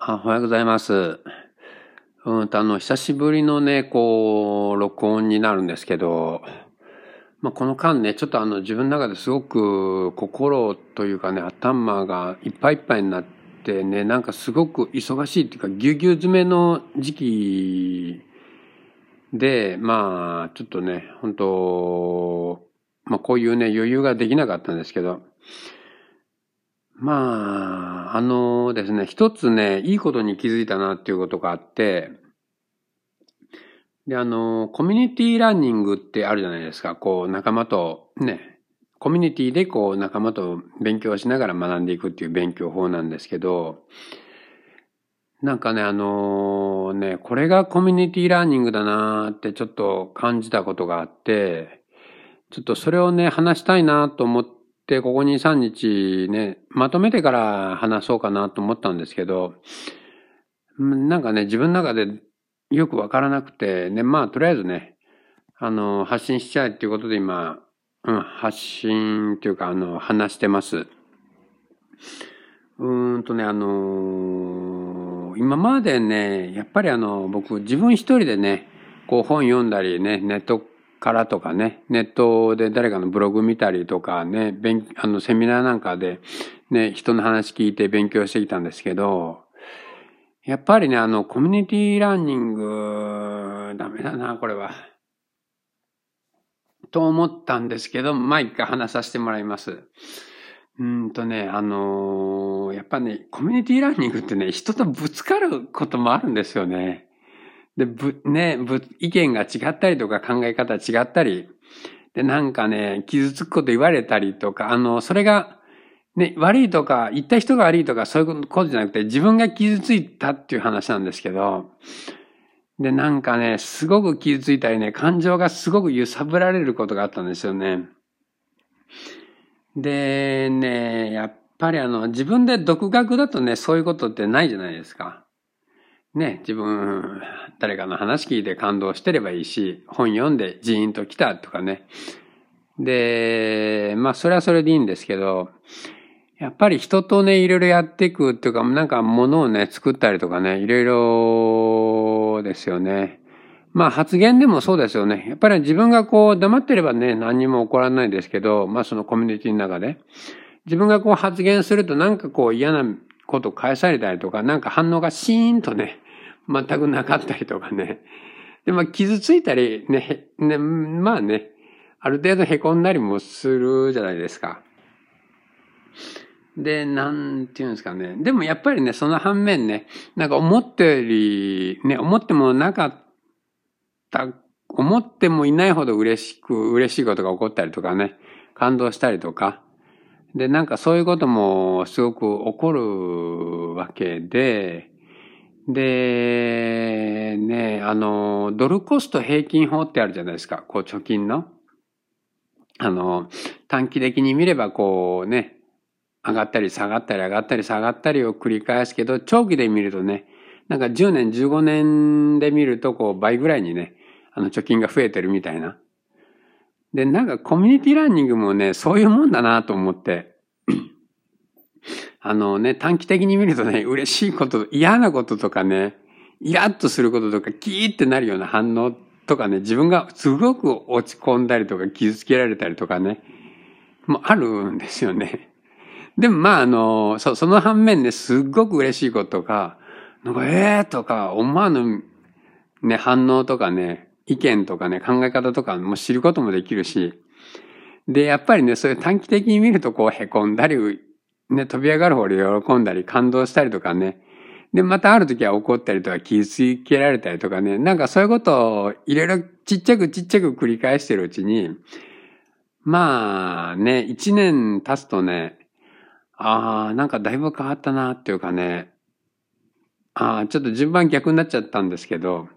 あおはようございます。うんと、あの、久しぶりのね、こう、録音になるんですけど、まあ、この間ね、ちょっとあの、自分の中ですごく心というかね、頭がいっぱいいっぱいになってね、なんかすごく忙しいっていうか、ぎゅうぎゅう詰めの時期で、まあ、ちょっとね、本当まあ、こういうね、余裕ができなかったんですけど、まあ、あのですね、一つね、いいことに気づいたなっていうことがあって、で、あの、コミュニティランニングってあるじゃないですか。こう、仲間とね、コミュニティでこう、仲間と勉強しながら学んでいくっていう勉強法なんですけど、なんかね、あのね、これがコミュニティラーニングだなーってちょっと感じたことがあって、ちょっとそれをね、話したいなと思って、ここ2、3日ね、まとめてから話そうかなと思ったんですけど、なんかね、自分の中でよくわからなくて、ね、まあ、とりあえずね、あの、発信しちゃえっていうことで今、うん、発信っていうか、あの、話してます。うーんとね、あの今までね、やっぱりあの、僕、自分一人でね、こう本読んだりね、ネットからとかね、ネットで誰かのブログ見たりとかね、勉あの、セミナーなんかでね、人の話聞いて勉強してきたんですけど、やっぱりね、あの、コミュニティランニング、ダメだな、これは。と思ったんですけど、まあ一回話させてもらいます。うんとね、あのーやっぱね、コミュニティランニングってね、人とぶつかることもあるんですよね。で、ぶ、ね、ぶ、意見が違ったりとか考え方違ったり、で、なんかね、傷つくこと言われたりとか、あの、それが、ね、悪いとか、言った人が悪いとか、そういうことじゃなくて、自分が傷ついたっていう話なんですけど、で、なんかね、すごく傷ついたりね、感情がすごく揺さぶられることがあったんですよね。でね、やっぱりあの、自分で独学だとね、そういうことってないじゃないですか。ね、自分、誰かの話聞いて感動してればいいし、本読んでジーンと来たとかね。で、まあ、それはそれでいいんですけど、やっぱり人とね、いろいろやっていくっていうか、なんか物をね、作ったりとかね、いろいろですよね。まあ発言でもそうですよね。やっぱり自分がこう黙ってればね、何にも起こらないですけど、まあそのコミュニティの中で。自分がこう発言するとなんかこう嫌なこと返されたりとか、なんか反応がシーンとね、全くなかったりとかね。で、まあ傷ついたりね、ね、まあね、ある程度凹んだりもするじゃないですか。で、なんていうんですかね。でもやっぱりね、その反面ね、なんか思ったより、ね、思ってもなかった、思ってもいないほど嬉しく、嬉しいことが起こったりとかね、感動したりとか。で、なんかそういうこともすごく起こるわけで、で、ね、あの、ドルコスト平均法ってあるじゃないですか。こう貯金の。あの、短期的に見ればこうね、上がったり下がったり上がったり下がったりを繰り返すけど、長期で見るとね、なんか10年、15年で見るとこう倍ぐらいにね、あの貯金が増えてるみたいな。で、なんかコミュニティランニングもね、そういうもんだなと思って。あのね、短期的に見るとね、嬉しいこと、嫌なこととかね、イラッとすることとか、キーってなるような反応とかね、自分がすごく落ち込んだりとか、傷つけられたりとかね、もあるんですよね。でもまああの、そその反面ね、すっごく嬉しいこととか、なんか、ええー、とか、思わぬね、反応とかね、意見とかね、考え方とかも知ることもできるし、で、やっぱりね、そういう短期的に見るとこう、凹んだり、ね、飛び上がる方で喜んだり、感動したりとかね、で、またある時は怒ったりとか、傷つけられたりとかね、なんかそういうことをいろいろちっちゃくちっちゃく繰り返してるうちに、まあね、一年経つとね、ああ、なんかだいぶ変わったなっていうかね、ああ、ちょっと順番逆になっちゃったんですけど、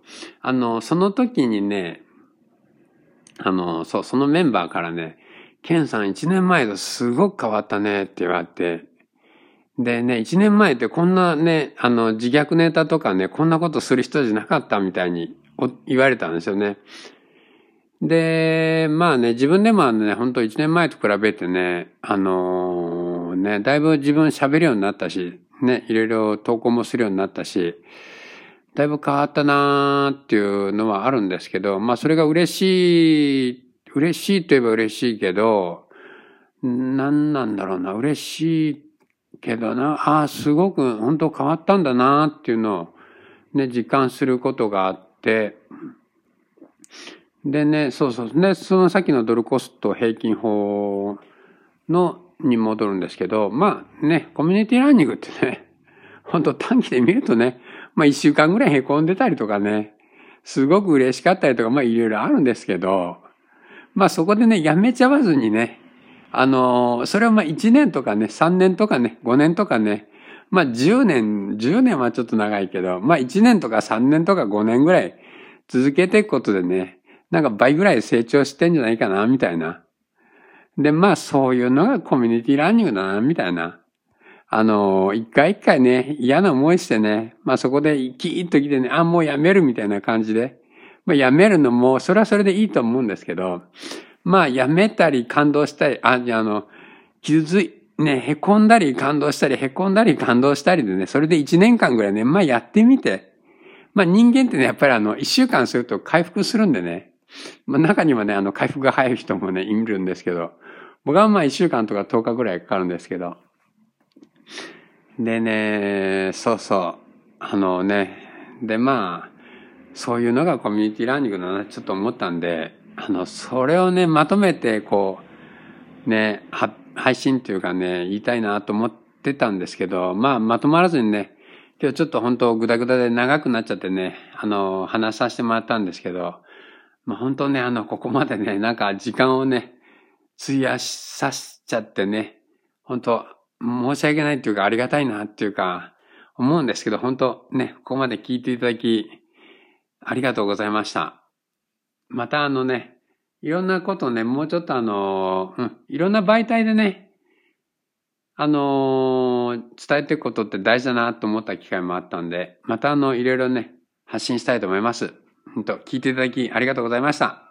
あの、その時にね、あの、そう、そのメンバーからね、ケンさん一年前とすごく変わったねって言われて、でね、一年前ってこんなね、あの、自虐ネタとかね、こんなことする人じゃなかったみたいに言われたんですよね。で、まあね、自分でもね、本当一年前と比べてね、あのーね、だいぶ自分喋るようになったし、ね、いろいろ投稿もするようになったし、だいぶ変わったなーっていうのはあるんですけど、まあそれが嬉しい、嬉しいといえば嬉しいけど、何なんだろうな、嬉しいけどな、ああ、すごく本当変わったんだなっていうのをね、実感することがあって、でね、そうそう。で、そのさっきのドルコスト平均法のに戻るんですけど、まあね、コミュニティラーニングってね、本当短期で見るとね、まあ一週間ぐらい凹んでたりとかね、すごく嬉しかったりとか、まあいろいろあるんですけど、まあそこでね、やめちゃわずにね、あの、それはまあ1年とかね、3年とかね、5年とかね、まあ10年、10年はちょっと長いけど、まあ1年とか3年とか5年ぐらい続けていくことでね、なんか倍ぐらい成長してんじゃないかな、みたいな。で、まあそういうのがコミュニティランニングだな、みたいな。あの、一回一回ね、嫌な思いしてね、まあそこでキーッと来てね、あ、もうやめるみたいな感じで。まあやめるのも、それはそれでいいと思うんですけど、まあ、やめたり感動したり、あ、じゃあの、傷つい、ね、へこんだり感動したり、へこんだり感動したりでね、それで一年間ぐらいね、まあやってみて。まあ人間ってね、やっぱりあの、一週間すると回復するんでね。まあ中にはね、あの、回復が早い人もね、いるんですけど、僕はまあ一週間とか10日ぐらいかかるんですけど。でね、そうそう。あのね、でまあ、そういうのがコミュニティラーニングだな、ちょっと思ったんで、あの、それをね、まとめて、こう、ね、配信というかね、言いたいなと思ってたんですけど、まあ、まとまらずにね、今日ちょっと本当グダグダで長くなっちゃってね、あの、話させてもらったんですけど、まあ本当ね、あの、ここまでね、なんか時間をね、費やさせちゃってね、本当申し訳ないっていうかありがたいなっていうか、思うんですけど、本当ね、ここまで聞いていただき、ありがとうございました。またあのね、いろんなことね、もうちょっとあの、うん、いろんな媒体でね、あの、伝えていくことって大事だなと思った機会もあったんで、またあの、いろいろね、発信したいと思います。本当聞いていただきありがとうございました。